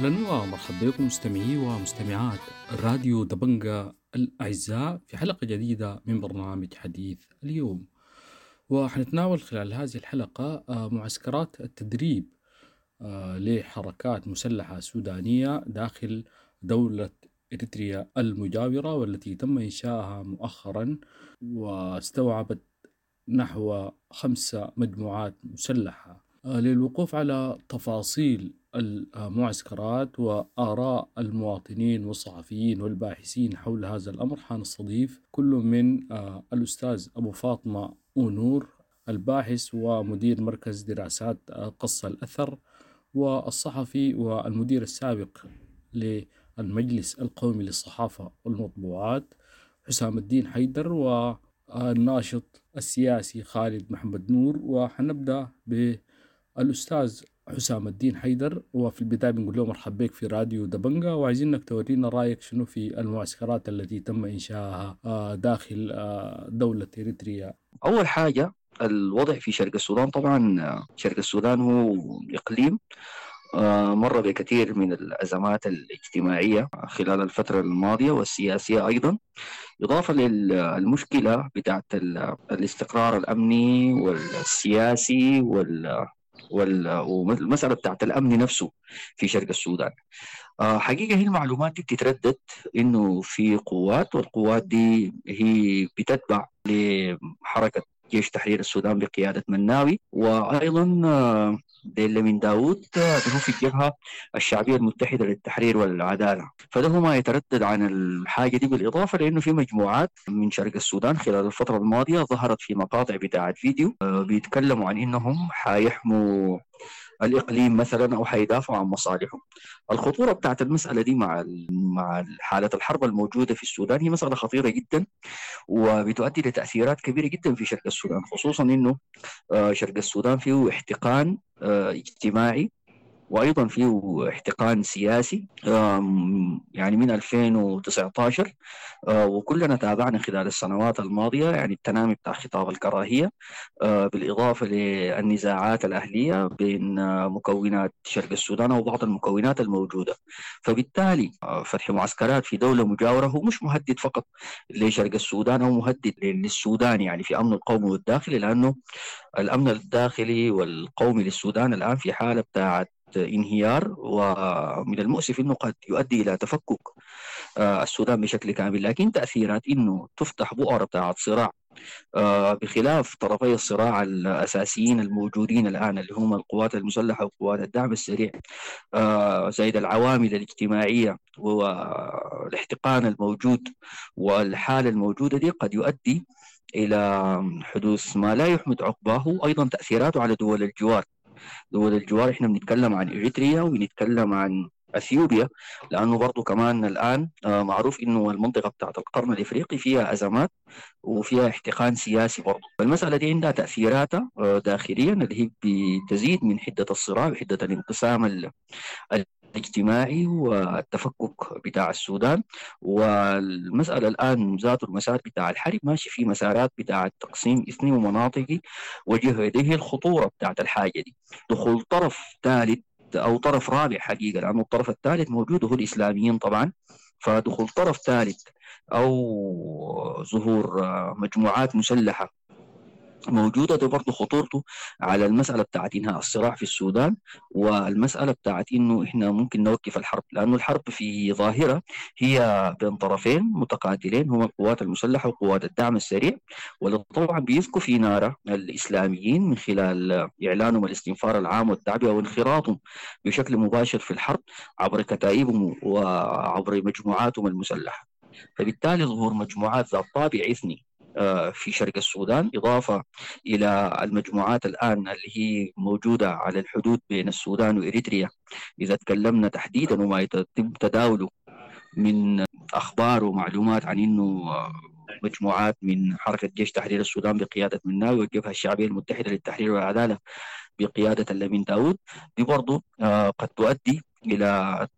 أهلا ومرحبا بكم مستمعي ومستمعات راديو دبنجا الأعزاء في حلقة جديدة من برنامج حديث اليوم. وحنتناول خلال هذه الحلقة آه، معسكرات التدريب آه، لحركات مسلحة سودانية داخل دولة إريتريا المجاورة والتي تم إنشائها مؤخرا واستوعبت نحو خمسة مجموعات مسلحة. آه، للوقوف على تفاصيل المعسكرات وآراء المواطنين والصحفيين والباحثين حول هذا الأمر حنستضيف كل من آه، الأستاذ أبو فاطمة أونور الباحث ومدير مركز دراسات آه، قص الأثر والصحفي والمدير السابق للمجلس القومي للصحافة والمطبوعات حسام الدين حيدر والناشط السياسي خالد محمد نور وحنبدأ بالأستاذ حسام الدين حيدر وفي البداية بنقول له مرحبا بك في راديو دبنجا وعايزينك تورينا رأيك شنو في المعسكرات التي تم إنشائها آه، داخل آه، دولة إريتريا. أول حاجة الوضع في شرق السودان طبعا آه، شرق السودان هو إقليم مر بكثير من الأزمات الاجتماعية خلال الفترة الماضية والسياسية أيضا. إضافة للمشكلة بتاعت ال- الاستقرار الأمني والسياسي وال وال- والمسألة بتاعت الأمن نفسه في شرق السودان. آه، حقيقة هي المعلومات دي بتتردد إنه في قوات والقوات دي هي بتتبع لحركة جيش تحرير السودان بقيادة مناوي. وأيضا آه، ديلا من داوود آه، هو في الجبهة الشعبية المتحدة للتحرير والعدالة. فده ما يتردد عن الحاجة دي بالإضافة لأنه في مجموعات من شرق السودان خلال الفترة الماضية ظهرت في مقاطع بتاعت فيديو آه، بيتكلموا عن إنهم حيحموا الإقليم مثلا أو حيدافعوا عن مصالحهم. الخطورة بتاعت المسألة دي مع مع حالة الحرب الموجودة في السودان هي مسألة خطيرة جدا وبتؤدي لتأثيرات كبيرة جدا في شرق السودان خصوصا إنه آه، شرق السودان فيه احتقان آه، اجتماعي وأيضا فيه احتقان سياسي يعني من 2019 آه، وكلنا تابعنا خلال السنوات الماضية يعني التنامي بتاع خطاب الكراهية آه، بالإضافة للنزاعات الأهلية بين آه، مكونات شرق السودان أو بعض المكونات الموجودة. فبالتالي فتح معسكرات في دولة مجاورة هو مش مهدد فقط لشرق السودان أو مهدد للسودان يعني في أمن القومي والداخلي لأنه الأمن الداخلي والقومي للسودان الآن في حالة بتاعت انهيار ومن المؤسف إنه قد يؤدي إلى تفكك آه، السودان بشكل كامل. لكن تأثيرات إنه تفتح بؤره بتاعت صراع آه، بخلاف طرفي الصراع الأساسيين الموجودين الآن اللي هم القوات المسلحة وقوات الدعم السريع آه، زائد العوامل الاجتماعية والاحتقان الموجود والحاله الموجودة دي قد يؤدي إلى حدوث ما لا يحمد عقباه أيضا تأثيراته على دول الجوار. دول الجوار إحنا بنتكلم عن إريتريا وبنتكلم عن أثيوبيا لأنه برضو كمان الآن آه، معروف إنه المنطقة بتاعت القرن الإفريقي فيها أزمات وفيها احتقان سياسي برضو. فالمسألة دي عندها تأثيراتها آه، داخليا اللي هي بتزيد من حدة الصراع وحدة الانقسام ال- الاجتماعي والتفكك بتاع السودان. والمسألة الآن ذات المسار بتاع الحرب ماشي في مسارات بتاع تقسيم إثني ومناطقي وجه يديه الخطورة بتاعت الحاجة دي. دخول طرف ثالث أو طرف رابع حقيقة لأنه الطرف الثالث موجود هو الإسلاميين طبعا. فدخول طرف ثالث أو ظهور مجموعات مسلحة موجودة ده برضه خطورته على المسألة بتاعت إنهاء الصراع في السودان والمسألة بتاعت إنه إحنا ممكن نوقف الحرب لأنه الحرب في ظاهرة هي بين طرفين متقاتلين هما القوات المسلحة وقوات الدعم السريع واللي طبعا بيسكوا في نار الإسلاميين من خلال إعلانهم الاستنفار العام والتعبئة وانخراطهم بشكل مباشر في الحرب عبر كتائبهم وعبر مجموعاتهم المسلحة. فبالتالي ظهور مجموعات ذات طابع إثني. آه، في شرق السودان إضافة إلى المجموعات الآن اللي هي موجودة على الحدود بين السودان وإريتريا. إذا تكلمنا تحديدا وما يتم تداوله من أخبار ومعلومات عن إنه آه، مجموعات من حركة جيش تحرير السودان بقيادة مناوي والجبهة الشعبية المتحدة للتحرير والعدالة بقيادة اللمين داود دي برضو قد تؤدي إلى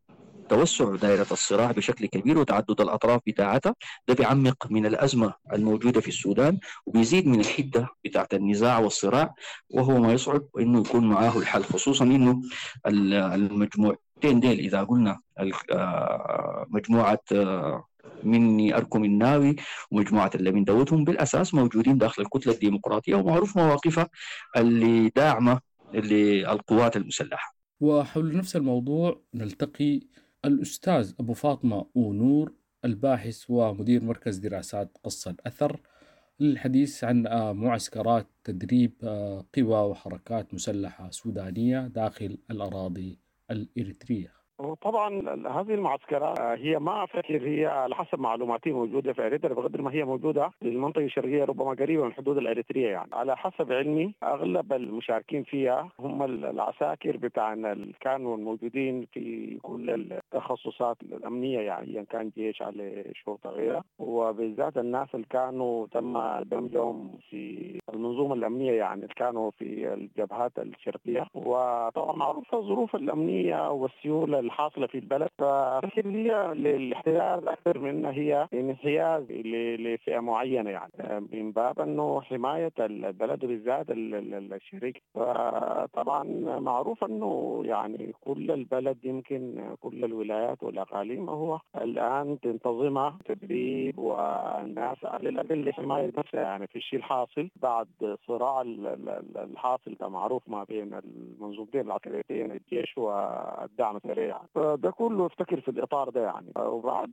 توسع دائرة الصراع بشكل كبير وتعدد الأطراف بتاعتها ده بيعمق من الأزمة الموجودة في السودان وبيزيد من الحدة بتاعت النزاع والصراع وهو ما يصعب انه يكون معاه الحل خصوصا إنه المجموعتين ديل إذا قلنا مجموعة مني اركم الناوي ومجموعة اللي داود هم بالأساس موجودين داخل الكتلة الديمقراطية ومعروف مواقفها اللي داعمة للقوات المسلحة. وحول نفس الموضوع نلتقي الأستاذ أبو فاطمة ونور الباحث ومدير مركز دراسات قص الأثر للحديث عن معسكرات تدريب قوى وحركات مسلحة سودانية داخل الأراضي الإريترية. طبعا هذه المعسكرات هي ما افتكر هي على حسب معلوماتي موجودة في إريتريا بقدر ما هي موجودة في المنطقة الشرقية ربما قريبة من الحدود الاريتريه يعني. على حسب علمي أغلب المشاركين فيها هم العساكر بتاعنا اللي كانوا موجودين في كل التخصصات الأمنية يعني ان كان جيش على شرطة غيرها. وبالذات الناس اللي كانوا تم دمجهم في المنظومة الأمنية يعني اللي كانوا في الجبهات الشرقية. وطبعا معروفة الظروف الأمنية والسيولة الحاصله في البلد ففكر هي للاحتلال أكثر من هي انحياز لفئة معينة يعني. من باب إنه حماية البلد وبالذات الشريك. فطبعا معروف إنه يعني كل البلد يمكن كل الولايات والأقاليم هو الآن تنتظمها تدريب والناس على الأقل لحماية نفسها. يعني في الشيء الحاصل بعد صراع الحاصل معروف ما بين المنظومتين العسكريتين الجيش والدعم السريع. فده كله افتكر في الإطار ده يعني. وبعد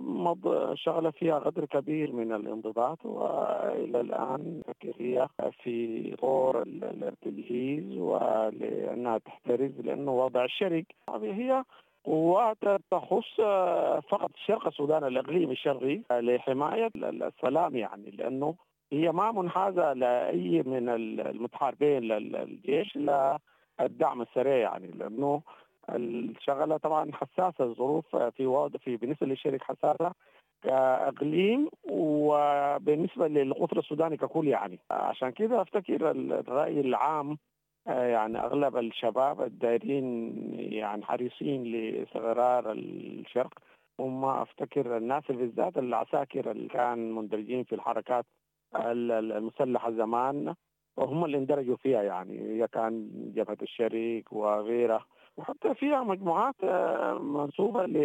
مض شغله فيها قدر كبير من الانضباط وإلى الآن هي في طور التجهيز ولانها تحترز لأنه وضع الشرك هي قوات تخص فقط شرق السودان الإقليم الشرقي لحماية السلام يعني. لأنه هي ما منحازة لأي من المتحاربين للجيش للدعم السريع يعني. لأنه الشغلة طبعا حساسة الظروف في في بالنسبة للشركة حساسة كإقليم وبالنسبة للقطر السوداني ككل يعني. عشان كده أفتكر الرأي العام يعني أغلب الشباب الدايرين يعني حريصين لاستقرار الشرق. هم أفتكر الناس بالذات العساكر اللي كان مندرجين في الحركات المسلحة زمان وهم اللي اندرجوا فيها يعني. كان جبهة الشريك وغيرها. وحتى فيها مجموعات منسوبه ل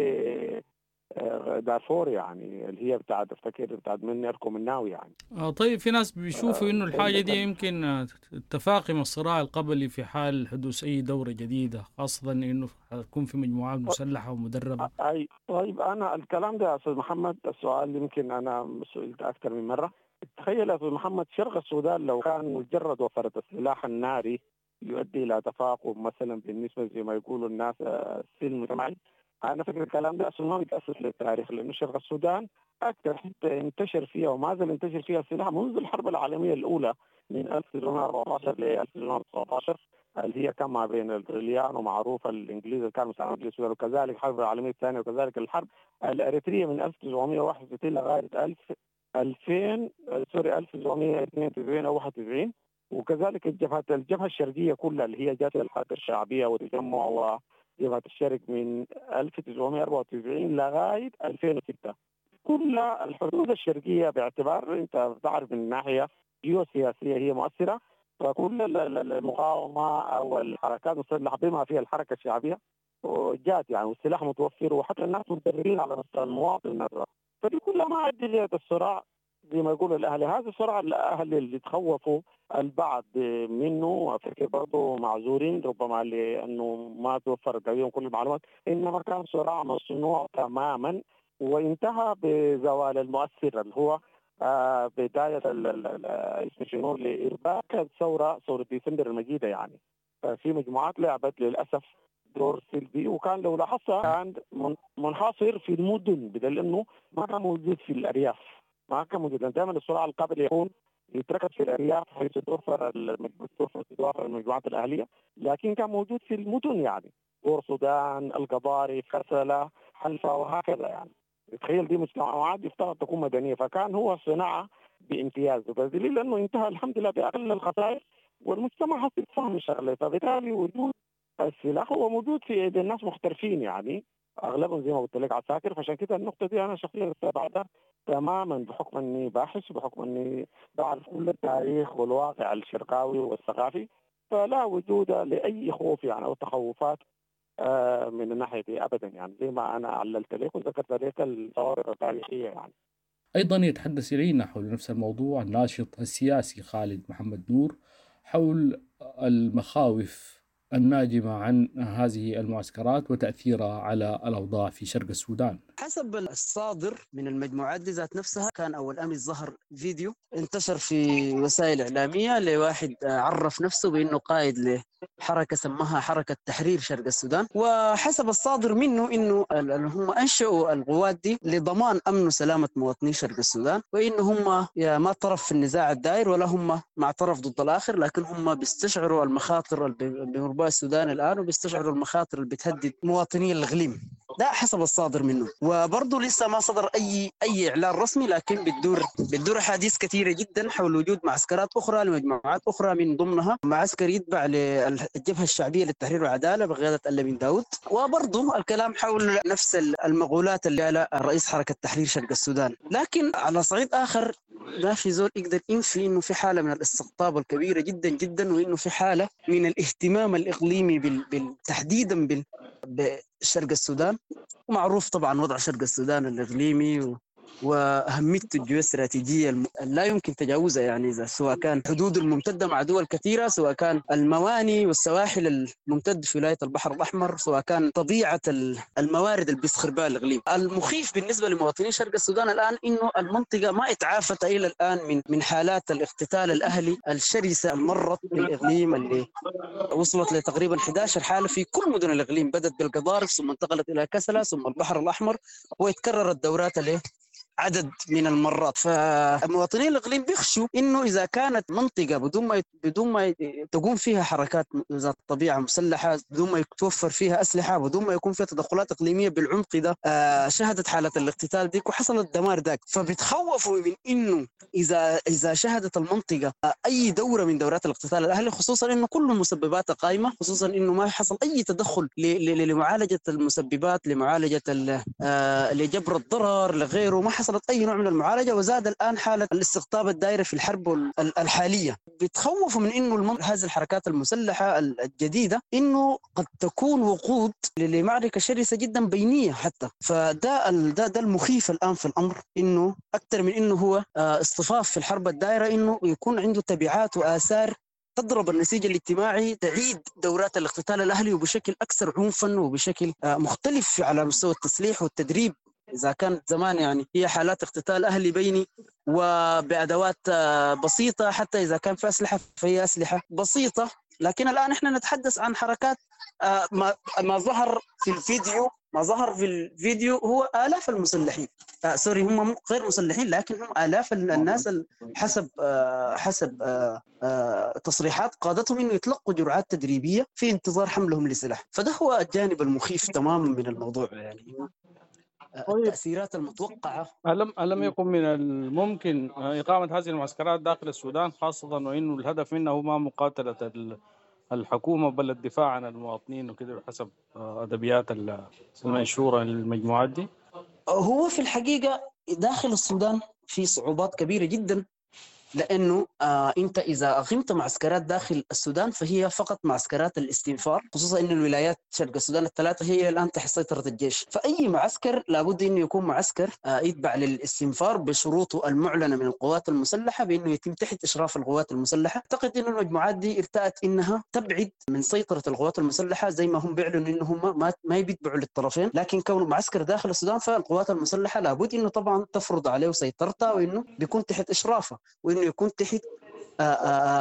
دارفور يعني اللي هي بتاعت افتكر بتاعت مني اركم الناوي يعني. آه طيب في ناس بيشوفوا إنه الحاجة دي يمكن تفاقم الصراع القبلي في حال حدوث أي دورة جديدة خاصة إنه تكون في مجموعات مسلحة ومدربة. أي طيب أنا الكلام ده يا أستاذ محمد السؤال يمكن أنا سئلت أكثر من مرة. تخيل يا أستاذ محمد شرق السودان لو كان مجرد وفرة السلاح الناري يؤدي إلى تفاقم مثلا بالنسبة زي ما يقولوا الناس السلم المجتمعي أنا فكر الكلام ده أصلا ما بيتاسس للتاريخ لأنه شرق السودان أكثر حتة انتشر فيها وما زال انتشر فيها السلاح منذ الحرب العالمية الأولى من 1914 ل 1919 اللي هي كان ما بين الطليان ومعروف الإنجليز اللي كانوا مساعدين السودان وكذلك الحرب العالمية الثانية وكذلك الحرب. الإريترية من 1961 لغاية 1000 2000 سوري 1992 أو 91 وكذلك الجبهه الجبهة الشرقية كلها اللي هي جات الحركه الشعبية والتجمع وجبهة الشرق من 1994 لغاية 2006 كل الحدود الشرقية باعتبار أنت بتعرف من ناحية جيوسياسية هي مؤثرة. فكل المقاومة أو الحركات المسلحة بما فيها الحركة الشعبية جات يعني والسلاح متوفر وحتى الناس متدربين على المواطن نفسه. فدي كلها ما ادى الصراع زي ما يقول الأهلي. هذا الصراع الأهلي اللي تخوفوا البعض منه وفكر برضه معذورين ربما لأنه ما توفرت لديهم كل المعلومات إنما كان صراع مصنوع تماما وانتهى بزوال المؤثر اللي هو آه بداية اسم شنو لإرباك الثورة ثورة ديسمبر المجيدة يعني. ففي مجموعات لعبت للأسف دور سلبي وكان لو لاحظت كان منحصر في المدن بدل إنه ما كان موجود في الأرياف. ما كان موجود. دائما الصراع القبلي يكون يتركز في الأرياف حيث توفر توفر المجموعات الأهلية لكن كان موجود في المدن يعني. بور سودان القضاري كسلة حلفا وهكذا يعني. تخيل دي مجتمعات يفترض تكون مدنية فكان هو صناعة بامتياز. بدليل إنه انتهى الحمد لله بأقل الخسائر والمجتمع هسه يتفهم الشغله فبالتالي وجود السلاح هو موجود في ايدي الناس محترفين يعني. أغلبهم زي ما قلت لك عساكر فعشان كده النقطة دي أنا شخصيا استبعدها تماما بحكم إني باحث وبحكم إني بعرف كل التاريخ والواقع الشرقاوي والثقافي فلا وجود لأي خوف يعني أو تخوفات آه، من الناحية دي ابدا يعني زي ما أنا عللت لك وذكرت لك الصوارق التاريخية يعني. أيضا يتحدث إلينا حول نفس الموضوع الناشط السياسي خالد محمد نور حول المخاوف الناجمة عن هذه المعسكرات وتأثيرها على الأوضاع في شرق السودان. حسب الصادر من المجموعات ذات نفسها كان أول امس ظهر فيديو انتشر في وسائل إعلامية لواحد عرف نفسه بأنه قائد لحركة سماها حركة تحرير شرق السودان. وحسب الصادر منه إنه هم انشئوا القوات دي لضمان أمن وسلامة مواطني شرق السودان. وإن هم ما طرف في النزاع الداير ولا هم مع طرف ضد الآخر لكن هم بيستشعروا المخاطر اللي السودان الآن وبيستشعروا المخاطر اللي بتهدد مواطني الإقليم. ده حسب الصادر منه. وبرضه لسه ما صدر اي أي إعلان رسمي لكن بتدور بتدور أحاديث كثيرة جدا حول وجود معسكرات أخرى لمجموعات أخرى من ضمنها معسكر يتبع للجبهة الشعبية للتحرير والعدالة بقياده الامين داود. وبرضه الكلام حول نفس المقولات اللي قالها رئيس حركة تحرير شرق السودان. لكن على صعيد آخر ما في زول يقدر ينفي إنه في حالة من الاستقطاب الكبيرة جدا جدا وإنه في حالة من الاهتمام الإقليمي بال... تحديدا بال... بشرق السودان. ومعروف طبعا وضع شرق السودان الإقليمي و... واهميته الجيوستراتيجيه لا يمكن تجاوزها يعني إذا سواء كان حدود الممتدة مع دول كثيرة سواء كان المواني والسواحل الممتد في ولاية البحر الأحمر سواء كان طبيعة الموارد اللي بيسخر بها الإقليم. المخيف بالنسبة لمواطني شرق السودان الآن إنه المنطقة ما اتعافت إلى الآن من من حالات الاقتتال الأهلي الشرسة المرت بالإقليم اللي وصلت لتقريبا 11 حالة في كل مدن الإقليم. بدأت بالقضارف ثم انتقلت إلى كسلا ثم البحر الأحمر ويتكررت دورات الايه عدد من المرات. فمواطني الإقليم بيخشوا إنه إذا كانت منطقة بدون ما بدون ما تقوم فيها حركات ذات طبيعة مسلحة بدون ما يتوفر فيها أسلحة بدون ما يكون فيها تدخلات إقليمية بالعمق ده آه شهدت حالة الاقتتال ديك وحصل الدمار ذاك فبتخوفوا من إنه إذا إذا شهدت المنطقة آه أي دورة من دورات الاقتتال الأهلي خصوصا إنه كل المسببات قائمة خصوصا إنه ما حصل أي تدخل لمعالجة المسببات لمعالجة آه لجبر الضرر لغيره ما حصلت أي نوع من المعالجة وزاد الآن حالة الاستقطاب الدائره في الحرب الحالية. بتخوفوا من إنه هذه الحركات المسلحة الجديدة إنه قد تكون وقود لمعركة شرسة جدا بينية حتى. فده ده ده المخيف الآن في الأمر إنه أكثر من إنه هو اصطفاف في الحرب الدائرة إنه يكون عنده تبعات وآثار تضرب النسيج الاجتماعي تعيد دورات الاقتتال الأهلي وبشكل أكثر عنفا وبشكل مختلف على مستوى التسليح والتدريب إذا كانت زمان يعني هي حالات اقتتال أهلي بيني وبأدوات بسيطة حتى إذا كان في أسلحة فهي أسلحة بسيطة. لكن الآن إحنا نتحدث عن حركات ما ما ظهر في الفيديو ما ظهر في الفيديو هو آلاف المسلحين. آه سوري هم غير مسلحين لكن هم آلاف الناس حسب آه حسب آه آه تصريحات قادتهم إنه يتلقوا جرعات تدريبية في انتظار حملهم لسلاح. فده هو الجانب المخيف تماما من الموضوع يعني. التأثيرات المتوقعة. ألم ألم يكن من الممكن إقامة هذه المعسكرات داخل السودان خاصة وإنه الهدف منه ما مقاتلة الحكومة بل الدفاع عن المواطنين وكده حسب أدبيات المنشورة للمجموعات دي؟ هو في الحقيقة داخل السودان في صعوبات كبيرة جدا. لأنه آه أنت إذا اقمت معسكرات داخل السودان فهي فقط معسكرات الاستنفار خصوصا إن الولايات شرق السودان الثلاثة هي الآن تحت سيطرة الجيش. فأي معسكر لابد إنه يكون معسكر آه يتبع للاستنفار بشروطه المعلنة من القوات المسلحة بإنه يتم تحت إشراف القوات المسلحة. أعتقد إنه المجموعات دي ارتأت إنها تبعد من سيطرة القوات المسلحة زي ما هم بيعلنوا إنهم ما ما يبيتبعوا للطرفين. لكن كونه معسكر داخل السودان فالقوات المسلحة لابد إنه طبعا تفرض عليه سيطرتها وإنه بيكون تحت إشرافه وإنه يكون تحت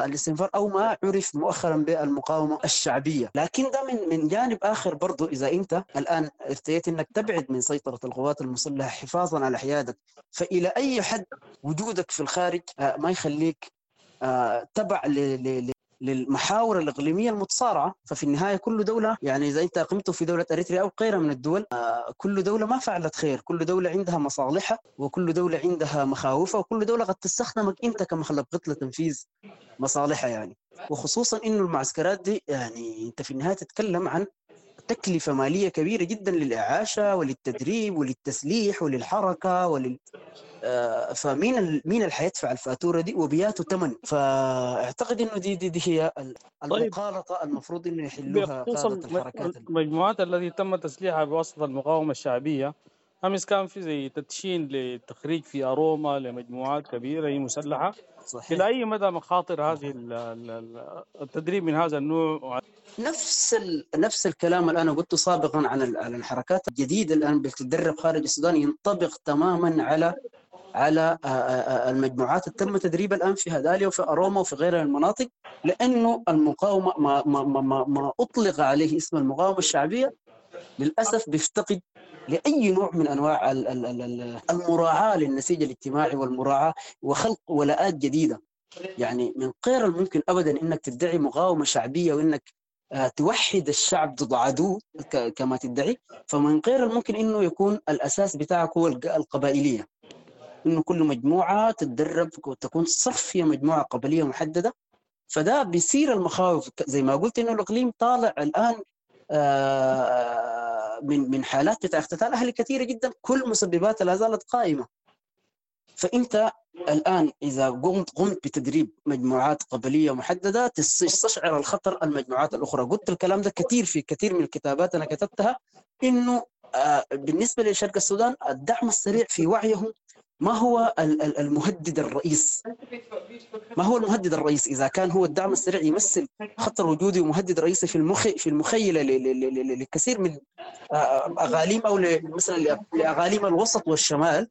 الاستنفار أو ما عرف مؤخرا بالمقاومة الشعبية، لكن ده من من جانب آخر برضه إذا أنت الآن ارتيت إنك تبعد من سيطرة القوات المسلحة حفاظا على حيادك، فإلى أي حد وجودك في الخارج ما يخليك تبع للمحاور الإقليمية المتصارعة ففي النهاية كل دولة يعني إذا أنت اقمت في دولة أريتريا أو غيرها من الدول آه، كل دولة ما فعلت خير كل دولة عندها مصالحها وكل دولة عندها مخاوفها وكل دولة قد تستخدمك انت كمخلب لتنفيذ مصالحها يعني. وخصوصا إنه المعسكرات دي يعني أنت في النهاية تتكلم عن تكلفة مالية كبيرة جدا للإعاشة وللتدريب وللتسليح وللحركة ولل فمين ال... مين اللي حيدفع الفاتورة دي؟ وبياته ثمن فأعتقد إنه دي, دي, دي هي المخالطة المفروض إنه يحلوها قادة الحركات المجموعات التي تم تسليحها بواسطة المقاومة الشعبية أمس كان في زي تدشين لتخريج في أروما لمجموعات كبيرة هي مسلحة. صحيح. إلى أي مدى مخاطر هذه ال- ال- ال- التدريب من هذا النوع؟ نفس ال... نفس الكلام اللي أنا قلته سابقا عن ال- عن الحركات الجديدة الآن بتتدرب خارج السودان ينطبق تماما على على آه، آه، آه، المجموعات اللي تم تدريبها الآن في هداليا وفي أروما وفي غيرها من المناطق لأنه المقاومة ما ما ما ما, أطلق عليه اسم المقاومة الشعبية للأسف بيفتقد لأي نوع من أنواع ال- ال- ال- ال- المراعاة للنسيج الاجتماعي والمراعاة وخلق ولاءات جديدة. يعني من غير الممكن ابدا إنك تدعي مقاومة شعبية وإنك توحد الشعب ضد عدو كما تدعي فمن غير الممكن إنه يكون الأساس بتاعك هو الق- القبائلية. إنه كل مجموعة تتدرب وتكون صفية مجموعة قبلية محددة. فده بيصير المخاوف. زي ما قلت إنه الإقليم طالع الآن آه، من من حالات بتاع اختتال أهلي كثيرة جدا. كل مسبباتها لا زالت قائمة. فأنت الآن إذا قمت قمت بتدريب مجموعات قبلية محددة تستشعر الخطر المجموعات الأخرى. قلت الكلام ده كثير في كثير من الكتابات أنا كتبتها. إنه آه، بالنسبة لشرق السودان الدعم السريع في وعيهم ما هو ال- ال- المهدد الرئيس؟ ما هو المهدد الرئيس؟ إذا كان هو الدعم السريع يمثل خطر وجودي ومهدد رئيسي في المخ في المخيلة لكثير من آه، أغاليم أو مثلا لأغاليم الوسط والشمال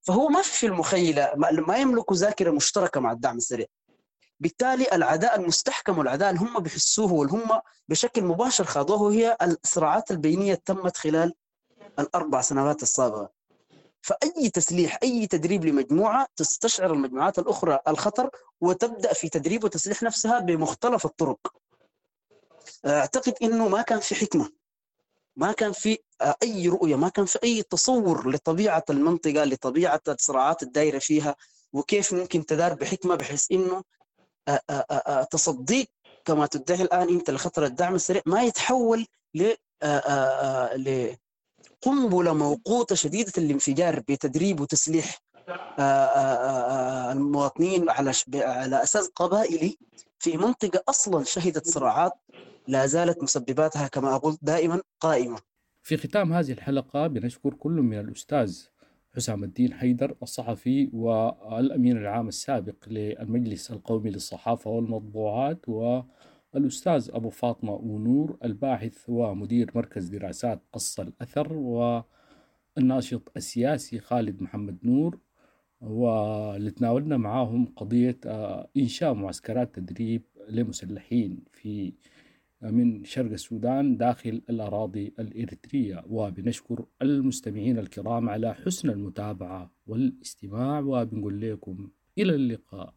فهو ما في المخيلة ما ما يملك ذاكرة مشتركة مع الدعم السريع. بالتالي العداء المستحكم والعداء اللي هم بيحسوه واللي هم بشكل مباشر خاضوه هي الصراعات البينية تمت خلال الأربع سنوات السابقة. فأي تسليح أي تدريب لمجموعة تستشعر المجموعات الأخرى الخطر وتبدأ في تدريب وتسليح نفسها بمختلف الطرق. أعتقد إنه ما كان في حكمة ما كان في آه، أي رؤية ما كان في أي تصور لطبيعة المنطقة لطبيعة الصراعات الدايرة فيها وكيف ممكن تدار بحكمة بحيث إنه آه، آه، تصديق كما تدعي الآن أنت لخطر الدعم السريع ما يتحول ل لقنبله موقوتة شديدة الانفجار بتدريب وتسليح آه، آه، آه، المواطنين على على أساس قبائلي في منطقة أصلا شهدت صراعات لا زالت مسبباتها كما قلت دائما قائمة. في ختام هذه الحلقة بنشكر كل من الأستاذ حسام الدين حيدر الصحفي والأمين العام السابق للمجلس القومي للصحافة والمطبوعات والأستاذ أبو فاطمة ونور الباحث ومدير مركز دراسات قص الأثر والناشط السياسي خالد محمد نور واللي تناولنا معاهم قضية آه، إنشاء معسكرات تدريب لمسلحين في من شرق السودان داخل الأراضي الإريترية. وبنشكر المستمعين الكرام على حسن المتابعة والاستماع وبنقول لكم إلى اللقاء.